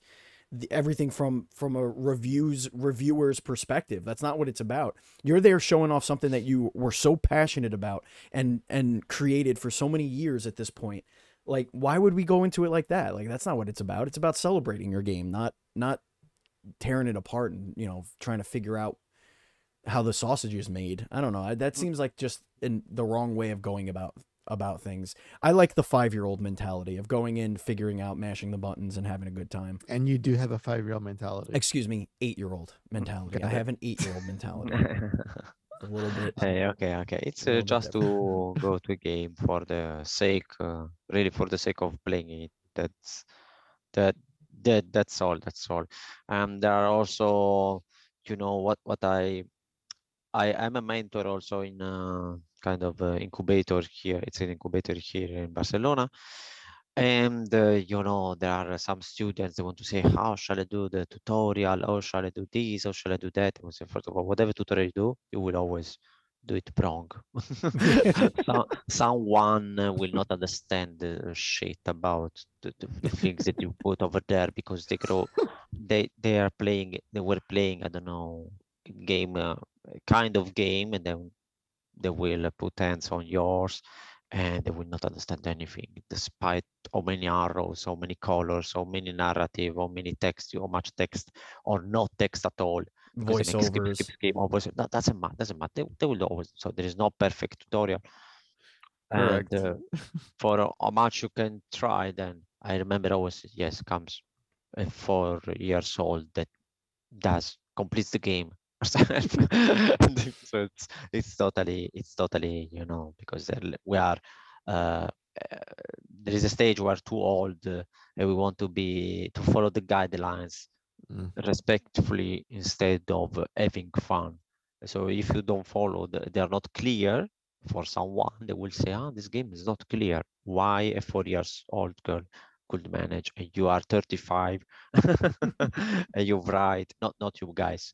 the, everything from from a reviews reviewer's perspective that's not what it's about you're there showing off something that you were so passionate about and and created for so many years at this point like why would we go into it like that like that's not what it's about it's about celebrating your game not not tearing it apart and you know trying to figure out how the sausage is made. I don't know. That mm. seems like just in the wrong way of going about about things. I like the five year old mentality of going in, figuring out, mashing the buttons, and having a good time. And you do have a five year old mentality. Excuse me, eight year old mentality. I have an eight year old mentality. a little bit. Hey, okay, okay. It's uh, just to go to a game for the sake, uh, really for the sake of playing it. That's that that that's all. That's all. Um, there are also, you know, what what I I am a mentor also in a kind of uh, incubator here. It's an incubator here in Barcelona. And uh, you know, there are some students they want to say, how shall I do the tutorial? or shall I do this? or shall I do that? Will say, first of all, whatever tutorial you do, you will always do it wrong. Some, someone will not understand the shit about the, the, things that you put over there because they grow, they they are playing, they were playing, I don't know, game, uh, kind of game, and then they will put hands on yours and they will not understand anything despite how many arrows how many colors how many narrative how many text how much text or no text at all because they skip, Voiceovers. skip, skip, voice, that doesn't matter doesn't matter they, they will always so there is no perfect tutorial Correct. and uh, for uh, how much you can try then i remember always yes comes a four years old that does completes the game so it's it's totally it's totally you know because we are uh, there is a stage where too old uh, and we want to be to follow the guidelines Mm. respectfully instead of having fun so if you don't follow the, they are not clear for someone they will say ah this game is not clear why a four years old girl could manage and you are 35 and you're right not not you guys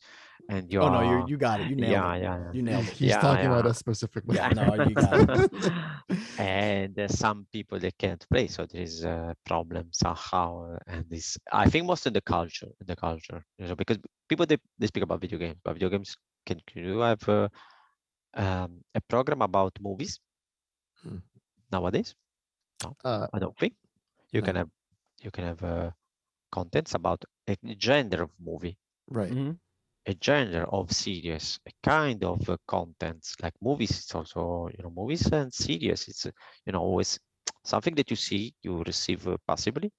and you are. Oh are no, you you got it. You nailed yeah, it. yeah yeah You nailed it. He's Yeah, talking about yeah. us specifically. Yeah, no, you got it. and uh, some people they can't play so there is a problem somehow uh, and this i think most in the culture in the culture you know because people they, they speak about video games but video games can, can you have uh, um, a program about movies Hmm. nowadays Uh, i don't think you can have you can have uh, contents about a genre of movie right. Mhm. a genre of series, a kind of uh, contents like movies. It's also you know movies and series. It's uh, you know always something that you see, you receive uh, passively.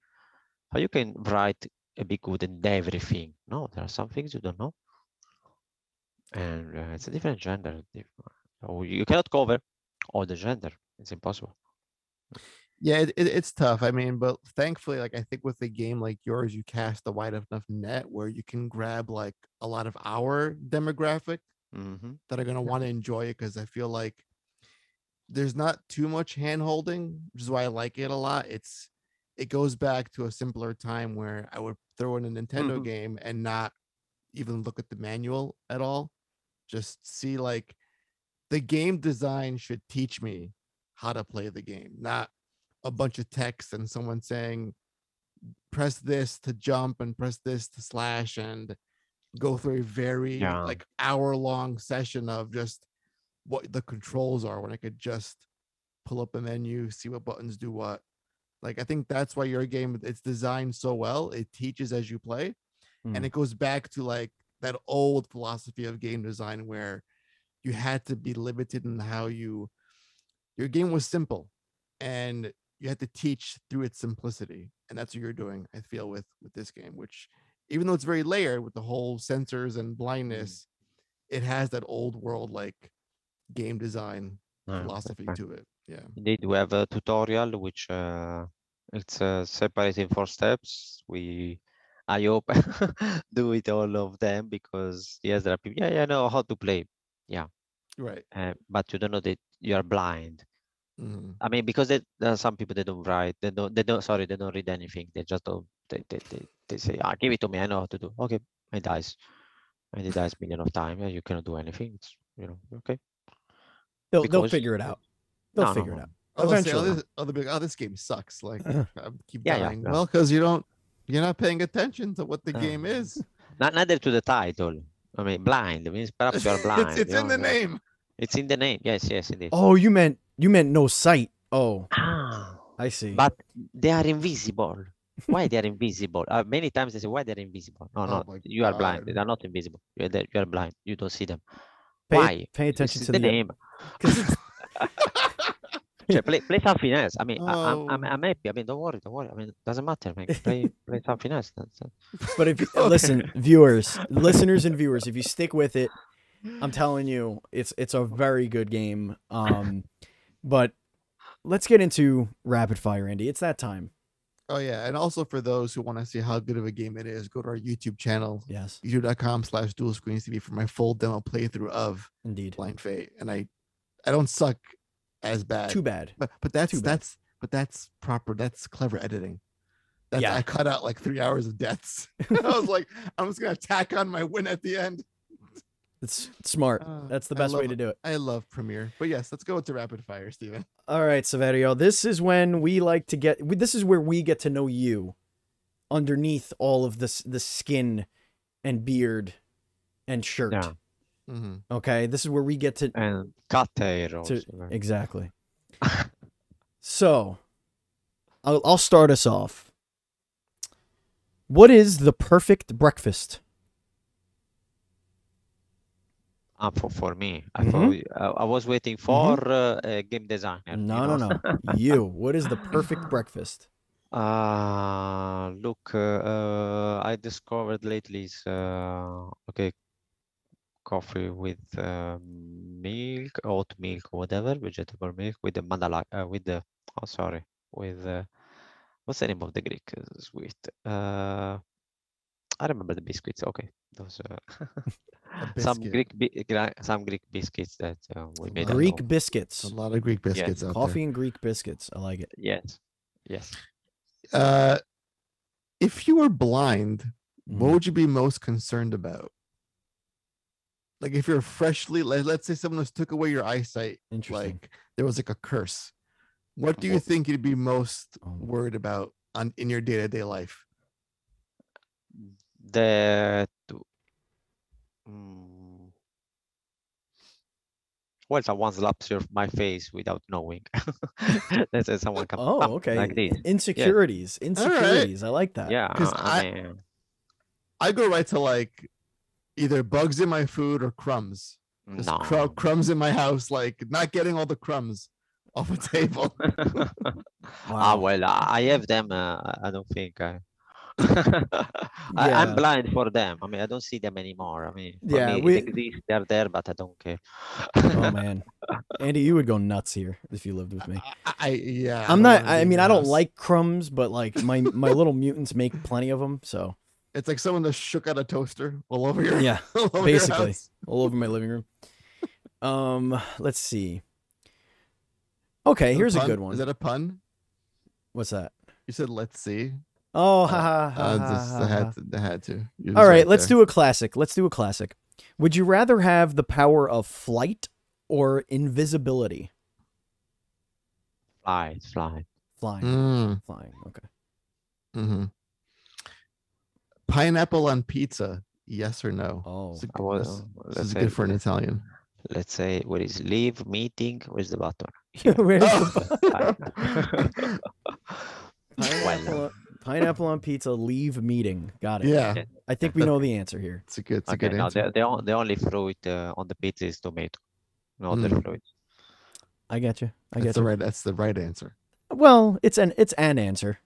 How you can write a big good and everything? No, there are some things you don't know, and uh, it's a different gender. diff- So you cannot cover all the gender. It's impossible. Yeah, it, it, it's tough. I mean, but thankfully, like I think with a game like yours, you cast a wide enough net where you can grab like a lot of our demographic hmm that are gonna want to enjoy it because I feel like there's not too much hand holding, which is why I like it a lot. It's it goes back to a simpler time where I would throw in a Nintendo Mhm. game and not even look at the manual at all. Just see like the game design should teach me how to play the game, not a bunch of text and someone saying press this to jump and press this to slash and go through a very Yeah. like hour long session of just what the controls are when I could just pull up a menu, see what buttons do what. Like I think that's why your game it's designed so well. It teaches as you play. And Mm. it goes back to like that old philosophy of game design where you had to be limited in how you your game was simple and you have to teach through its simplicity. And that's what you're doing, I feel, with with this game, which even though it's very layered with the whole sensors and blindness, it has that old world like game design Yeah, philosophy okay. to it. Yeah. Indeed, we have a tutorial which uh, it's uh, separated in four steps. We, I hope, do it all of them because yes, there are people. Yeah, yeah, I know how to play, Yeah. Right. uh, but you don't know that you are blind. Mhm. I mean, because they, there are some people they don't write, they don't, they don't. Sorry, they don't read anything. They just don't. They, they, they, they say, "Ah, give it to me. I know how to do." Okay, it dies, and it dies million of times. Yeah, you cannot do anything. It's you know okay. They'll they'll figure it out. They'll No, no, figure it out. Eventually. this, oh, they'll be like, oh, this game sucks. Like. I keep Yeah, yeah, dying. yeah. Well, because you don't, you're not paying attention to what the No. game is. Not neither to the title. I mean, blind means perhaps you are blind. it's it's you in know, the yeah. name. It's in the name. Yes, yes, indeed. Oh, you meant you meant no sight. Oh, Ah, I see. but they are invisible. Why they are invisible? Uh, many times they say why they're invisible. No, Oh no, you are blind. They are not invisible. You're you are blind. You don't see them. pay, why? Pay attention is to the the, name. Cioè, play, play something else. I mean, I, I'm, I'm, Oh. I'm happy. I mean, don't worry, don't worry. I mean, it doesn't matter. Man. Play, play something else. That's, But if you Okay. listen, viewers, listeners, and viewers, if you stick with it, I'm telling you, it's it's a very good game. Um, but let's get into rapid fire, Andy. It's that time. Oh yeah, and also for those who want to see how good of a game it is, go to our YouTube channel, Yes, youtube.com slash duel screens TV for my full demo playthrough of indeed. Blind Fate. And I I don't suck as bad. Too bad. But but that's that's but that's proper. That's clever editing. That's Yeah. I cut out like three hours of deaths. I was like, I'm just gonna tack on my win at the end. It's smart. Uh, That's the I best way to do it. I love Premiere. But yes, let's go into rapid fire, Steven. All right, Saverio. This is when we like to get. This is where we get to know you, underneath all of this, the skin, and beard, and shirt. yeah. Mhm. Okay, this is where we get to And cut to exactly. So, I'll, I'll start us off. What is the perfect breakfast? For, for me, I Mhm. thought we- I, was waiting for uh, a game designer. No, no, know? no. you. What is the perfect breakfast? Uh, look, uh, uh, I discovered lately is uh, okay, coffee with uh, milk, oat milk, whatever, vegetable milk with the mandala, uh, with the, oh, sorry, with uh, what's the name of the Greek uh, sweet? I remember the biscuits. Okay, those uh, some. Greek, bi- some Greek biscuits that uh, we made. Greek home. biscuits. A lot of Greek biscuits out Coffee and Greek biscuits. I like it. Yes, yes. Uh, if you were blind, what Mhm. would you be most concerned about? Like if you're freshly, let, let's say someone just took away your eyesight, Interesting. like there was like a curse. What do you think you'd be most Oh. worried about on in your day to day life? That mm, well someone slaps your my face without knowing let's say someone comes Oh, okay. like this Insecurities. Insecurities. I like that. yeah 'Cause I, I- mean, I go right to like either bugs in my food or crumbs. Just no cru- crumbs in my house, like not getting all the crumbs. off a table. Ah, well, I I have them. Uh, I- I don't think I. I, Yeah. I'm blind for them. I mean, I don't see them anymore. I mean, for Yeah, me, we- it exists, they're there, but I don't care. Oh man, Andy, you would go nuts here if you lived with me. I, I yeah. I'm don't not. I mean, your I don't like crumbs, but like my my little mutants make plenty of them. So It's like someone that shook out a toaster all over your. yeah, all over basically. house. all over my living room. Um, let's see. Okay, here's a pun? good one. Is that a pun? What's that? You said let's see. Oh, Uh, ha ha ha. Uh, ha, just, ha, I ha. had to. I had to. You're All just right, let's do a classic. Let's do a classic. Would you rather have the power of flight or invisibility? Fly, fly. Flying, Mm, flying. Okay. mhm. Pineapple on pizza? Yes or no? Oh, This is, I was, this- this is say, good for an Italian. let's say, what is leave meeting? Where's the button? Where's the Oh. pineapple, on- pineapple on pizza? Leave meeting. Got it. yeah, Yeah. I think we know the answer here. it's a good. It's a okay, good no, answer. the, the, only fruit uh, on the pizza is tomato. No other Mm. fruit. I get you. I That's get the right. That's the right answer. Well, it's an it's an answer.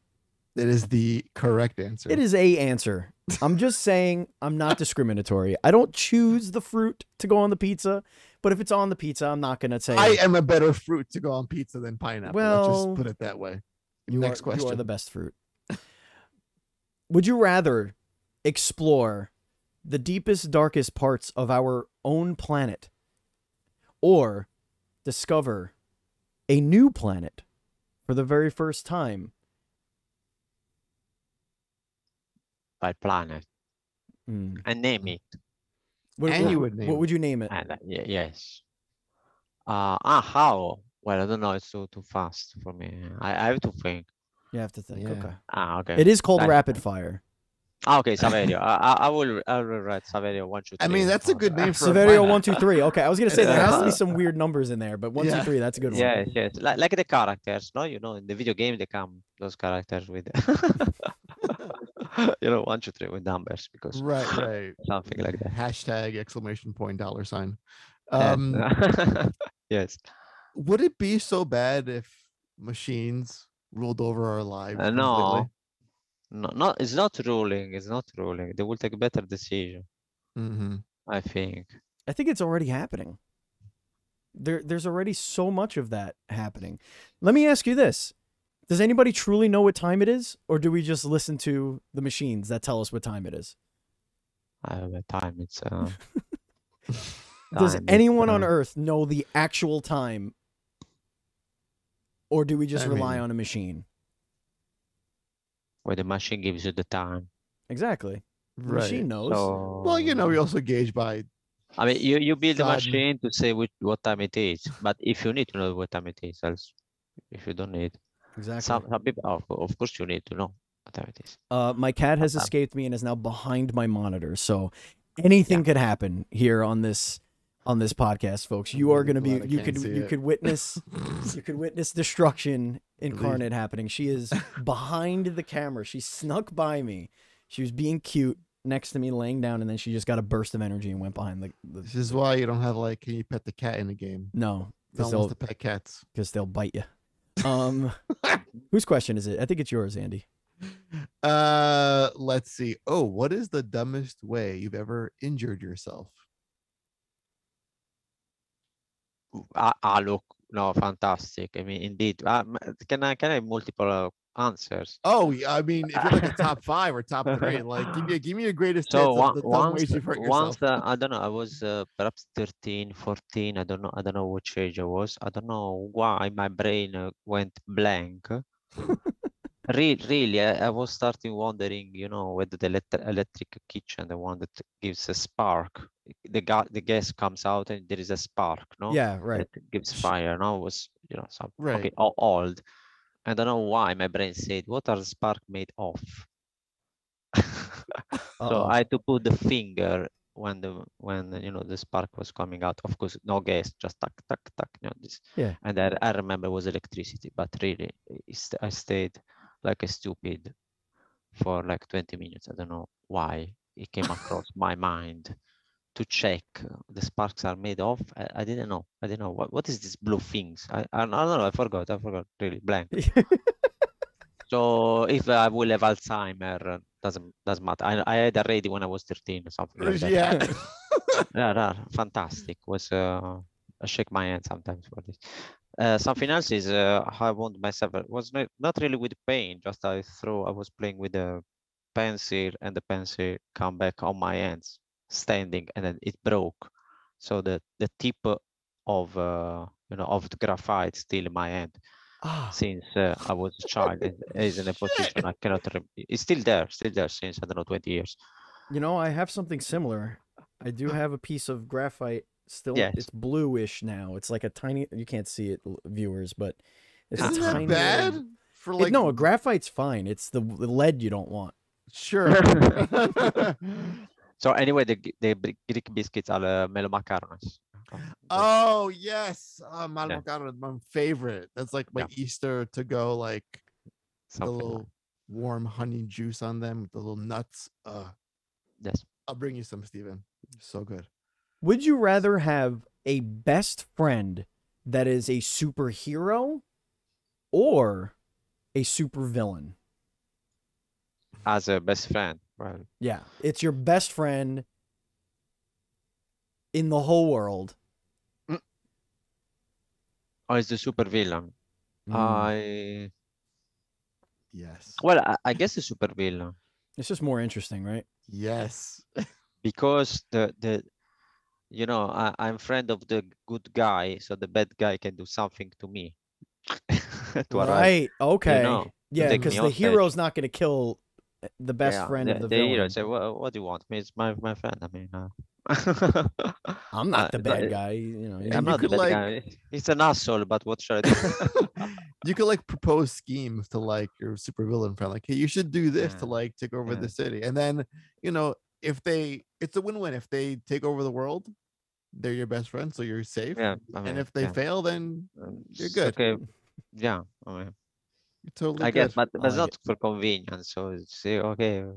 It is the correct answer. It is a answer. I'm just saying I'm not discriminatory. I don't choose the fruit to go on the pizza, but if it's on the pizza, I'm not gonna say I am a better fruit to go on pizza than pineapple. Let's Well, just put it that way. you Next are, question. You are the best fruit. Would you rather explore the deepest, darkest parts of our own planet, or discover a new planet for the very first time? By planet. Hmm. And name it. What, And what- you would name what would you name it? And, uh, ye- yes. Uh, ah, how? Well, I don't know. It's too too fast for me. I, I have to think. You have to think. Yeah. Okay. Ah, okay. It is called Nice. rapid fire. Ah, okay, Saverio. I, I, I will I will write Saverio one, two, I mean, that's a good name for a Saverio planet. one two three. Okay, I was gonna say there has to be some weird numbers in there, but one two three, that's a good one. Yes, yes. Like like the characters, no? You know, in the video game they come those characters with you know, one, two, three with numbers because Right, right. something like that. Hashtag exclamation point dollar sign. Um, yes. would it be so bad if machines ruled over our lives? Uh, no. No, no, it's not ruling. It's not ruling. They will take better decision, Mhm. I think. I think it's already happening. There, there's already so much of that happening. Let me ask you this: Does anybody truly know what time it is, or do we just listen to the machines that tell us what time it is? I have a time. It's uh, Does anyone on uh, Earth know the actual time, or do we just I rely mean- on a machine? where the machine gives you the time? Exactly. The Right. machine knows. So Well, you know, we also gauge by I mean, you, you build a machine to say which, what time it is, but if you need to know what time it is, else if you don't need, exactly. some, some people, of, of course, you need to know what time it is. Uh, my cat has escaped me and is now behind my monitor. So anything could happen here on this on this podcast, folks. You are going to be you could you it. could witness you could witness destruction incarnate happening. She is behind the camera. She snuck by me. She was being cute next to me, laying down, and then she just got a burst of energy and went behind the. the This is why you don't have like, can you pet the cat in the game? no, because they'll pet cats. because they'll bite you. Um, whose question is it? I think it's yours, Andy. Uh, let's see. Oh, what is the dumbest way you've ever injured yourself? Ah, ah, look, no, fantastic. I mean, indeed. Uh, m- can I can I have multiple uh, answers? Oh, I mean, if you're like a top five or top three, like give me give me your greatest So one, the once, ways you've hurt once uh, I don't know, I was uh, perhaps 13, 14. I don't know. I don't know which age I was. I don't know why my brain uh, went blank. Re- really, I, I was starting wondering, you know, whether the elect- electric kitchen, the one that gives a spark, the ga- the gas comes out and there is a spark, no? Yeah, right. That gives fire. No, was you know some okay Right. o- old. I don't know why my brain said, "What are the spark made of?" so I had to put the finger when the when you know the spark was coming out. Of course, no gas, just tuck tuck tuck. You know this. Yeah. And I, I remember it was electricity, but really, it's, I stayed like a stupid for like 20 minutes. I don't know why it came across my mind to check the sparks are made of. I, I didn't know. I didn't know what what is this blue things. I I, I don't know. I forgot. I forgot really blank. So if I will have Alzheimer, doesn't doesn't matter. I I had already when I was 13 or something like that. yeah. yeah, yeah, fantastic. Was uh, I shake my hand sometimes for this. Uh, something else is uh, how I wound myself. It was not, not really with pain. Just I throw. I was playing with a pencil, and the pencil come back on my hands, standing, and then it broke. So the the tip of uh, you know of the graphite still in my hand Ah, since uh, I was a child. It is in a position I cannot. Rem- it's still there, still there since I don't know 20 years. you know, I have something similar. I do have a piece of graphite still. Yes. It's bluish now. It's like a tiny. You can't see it, viewers, but it's a Isn't tiny. that bad? little- For It- like no, a graphite's fine. It's the, the lead you don't want. sure. So anyway, the the Greek biscuits are uh, melomakarona. Um, oh yes, uh, Yeah. Malmocano my favorite. That's like my Easter to go, like the something like- little warm honey juice on them, with the little nuts. Uh, yes. I'll bring you some, Steven. So good. Would you rather have a best friend that is a superhero or a supervillain? As a best friend, well, Yeah, it's your best friend in the whole world. oh, it's the super villain. Mm. I Yes. well, I, I guess the super villain It's just more interesting, right? Yes. because the the you know I, I'm friend of the good guy, so the bad guy can do something to me. to arrive. Right. Okay. know, yeah, because the hero's not going to kill uh, the best Yeah, friend the, of the, the villain. hero say, what, what do you want? Me, it's my my friend. I mean, uh, I'm not the bad it- guy. You know. And I'm you not the bad like- guy. He's an asshole, but what should I do? you could like propose schemes to like your supervillain friend, like, hey, you should do this to like take over yeah. the city. And then, you know, if they it's a win-win. If they take over the world, they're your best friend, so you're safe. yeah, I mean, And if they yeah. fail, then um, you're good. Okay, yeah, I mean, you're totally I guess, good. but I that's like not for convenience. So it's uh, okay. uh,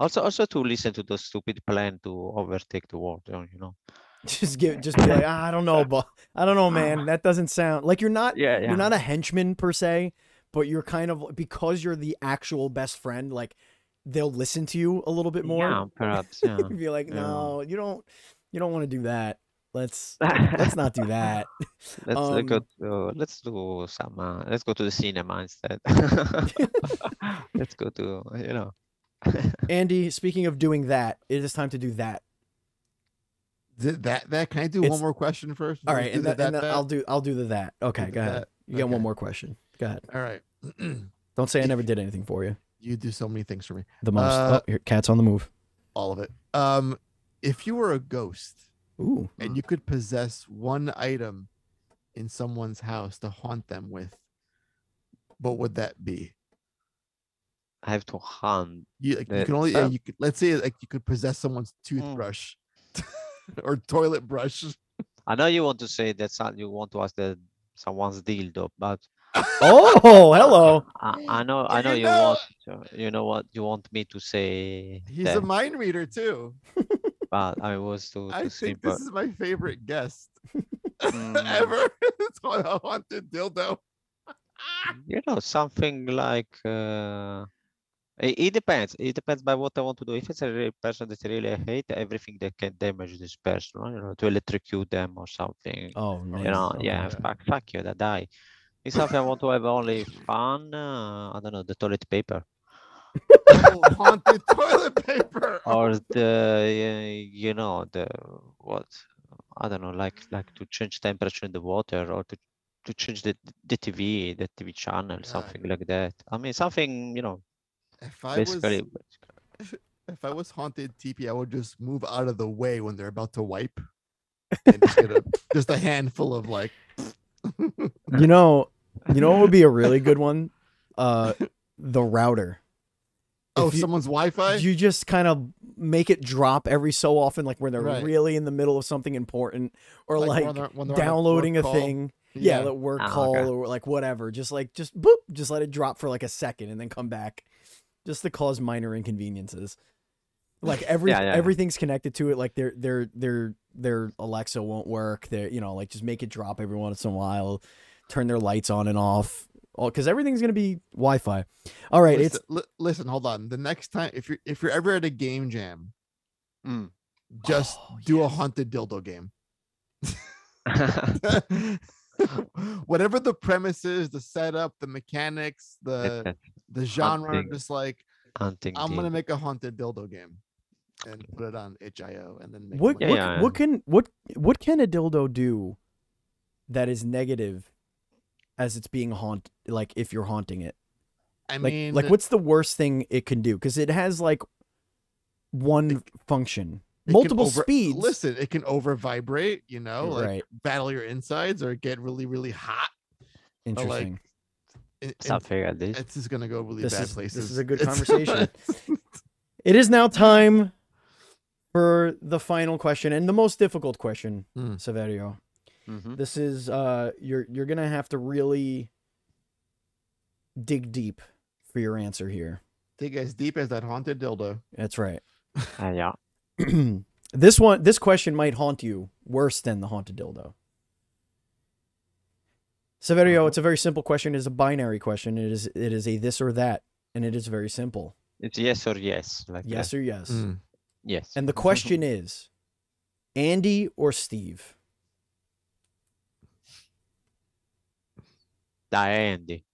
Also, also to listen to those stupid plan to overtake the world. uh, You know. just give, just be like, "Ah, I don't know, but I don't know, man. That doesn't sound like you're not. Yeah, yeah. You're not a henchman per se, but you're kind of because you're the actual best friend. Like they'll listen to you a little bit more. Yeah, perhaps. Yeah. be like, yeah. no, you don't. You don't want to do that. Let's let's not do that. let's uh, go. Um, To, let's do some. Uh, let's go to the cinema instead. let's go to you know. Andy, speaking of doing that, it is time to do that. Did that that can I do It's- one more question first? All Let's right, do and, the then, and then that. I'll do I'll do the that. Okay, the go ahead. that. You got one more question. Go ahead. All right. Don't say I never did anything for you. You do so many things for me. The most. Uh, oh, here, cat's on the move. All of it. Um, if you were a ghost Ooh. and you could possess one item in someone's house to haunt them with, what would that be? I have to hunt. You, like, you can only yeah, stuff? you could let's say like you could possess someone's Hmm. toothbrush or toilet brush. I know you want to say that some- you want to ask the someone's dildo, but Oh, hello. I, I know I know you you know- want to, you know what you want me to say. He's that, a mind reader too. but I was to, I see, think but this is my favorite guest Mm. ever. it's on a haunted dildo. you know something like uh, it, it depends. It depends by what I want to do. If it's a real person that I really hate, everything that can damage this person, you know, to electrocute them or something. Oh, nice. you know, Okay. yeah, okay. fuck, fuck you, that die. If something I want to have only fun, uh, I don't know, the toilet paper Oh, haunted toilet paper. or the, uh, you know, the what? I don't know, like like to change temperature in the water or to to change the the TV, the TV channel, God. something like that. I mean, something, you know, If I was basically. if I was haunted TP, I would just move out of the way when they're about to wipe. And just, get a, just a handful of like You know, you know what would be a really good one? Uh, the router. oh If you- someone's Wi-Fi. You just kind of make it drop every so often, like when they're Right. really in the middle of something important, or like, when they're- when they're on a downloading a call. thing. Yeah, Yeah. the work Oh, call okay. or like whatever. Just like just boop, just let it drop for like a second and then come back, just to cause minor inconveniences. Like every Yeah, yeah. everything's connected to it. Like their their their their Alexa won't work. Their you know like just make it drop every once in a while. Turn their lights on and off. Because everything's gonna be Wi-Fi. All right, listen, it's li- listen, hold on. The next time, if you're if you're ever at a game jam, Mm. just Oh, do a haunted dildo game. Whatever the premise is, the setup, the mechanics, the the genre, Hunting. just like Hunting I'm gonna make a haunted dildo game and put it on itch.io and then make what what, Yeah, yeah, what can what what can a dildo do that is negative as it's being haunt like if you're haunting it? I Like mean, like what's the worst thing it can do? Because it has like one function, it multiple over- speeds. Listen, it can over vibrate, you know, like right. battle your insides or get really, really hot. Interesting. And, and Something like this. it's just gonna go really this bad is places. this is a good conversation. it is now time for the final question and the most difficult question, Hmm. Saverio. Mhm. This is uh you're you're gonna have to really dig deep for your answer here. Dig as deep as that haunted dildo. That's right. Ah, yeah. this one this question might haunt you worse than the haunted dildo. Saverio, Uh-huh. it's a very simple question. It is a binary question. It is it is a this or that, and it is very simple. It's yes or yes. Like uh, Yes or yes. Mm. Yes. And the question is Andy or Steve? Ah, Andy.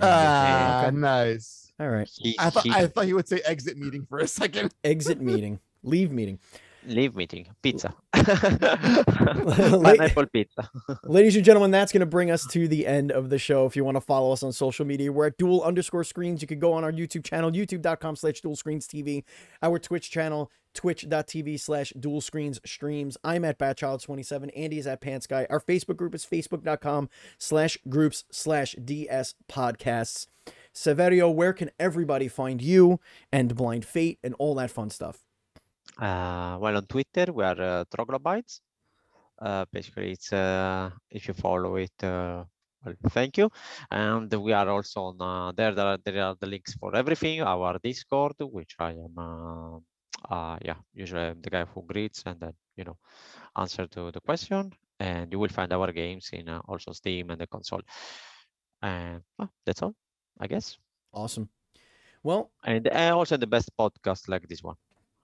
Ah, Okay. nice. All right. He, I thought he- I thought he would say exit meeting for a second. Exit meeting. Leave meeting. Leave meeting. Pizza. Pineapple pizza. Ladies and gentlemen, that's going to bring us to the end of the show. If you want to follow us on social media, we're at duel underscore screens. You could go on our YouTube channel, youtube.com slash duel screens TV, our Twitch channel, twitch.tv slash duel screens streams. I'm at Batchild27. Andy is at Pants Guy. Our Facebook group is facebook.com slash groups slash DS podcasts. Saverio, where can everybody find you and Blind Fate and all that fun stuff? Uh, well, on Twitter, we are uh, Troglobytes. Uh, basically, it's uh, if you follow it, uh, well, thank you. And we are also on uh, there. There are, there are the links for everything. Our Discord, which I am, yeah, usually I'm the guy who greets and then you know answer to the question. And you will find our games in uh, also Steam and the console. And well, that's all, I guess. Awesome. Well, And uh, also the best podcast like this one.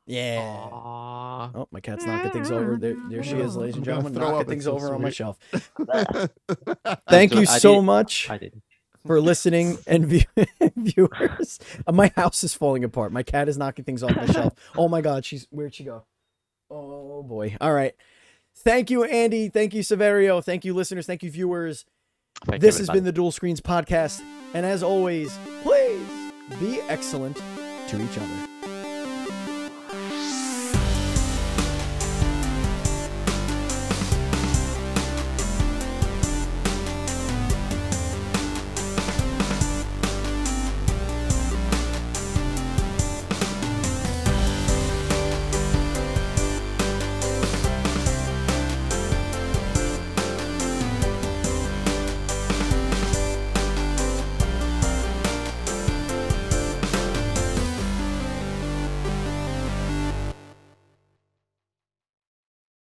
Yeah. Aw. Oh, my cat's knocking things over. There, there she is, ladies and gentlemen, knocking up, it's things so over on my shelf. Thank so you I so did- much I did. for listening and view- viewers. Uh, My house is falling apart. My cat is knocking things off my shelf. Oh my God, she's where'd she go? Oh boy. All right. Thank you, Andy. Thank you, Saverio. Thank you, listeners. Thank you, viewers. Thank this you, has been the Duel Screens Podcast. And as always, please be excellent to each other.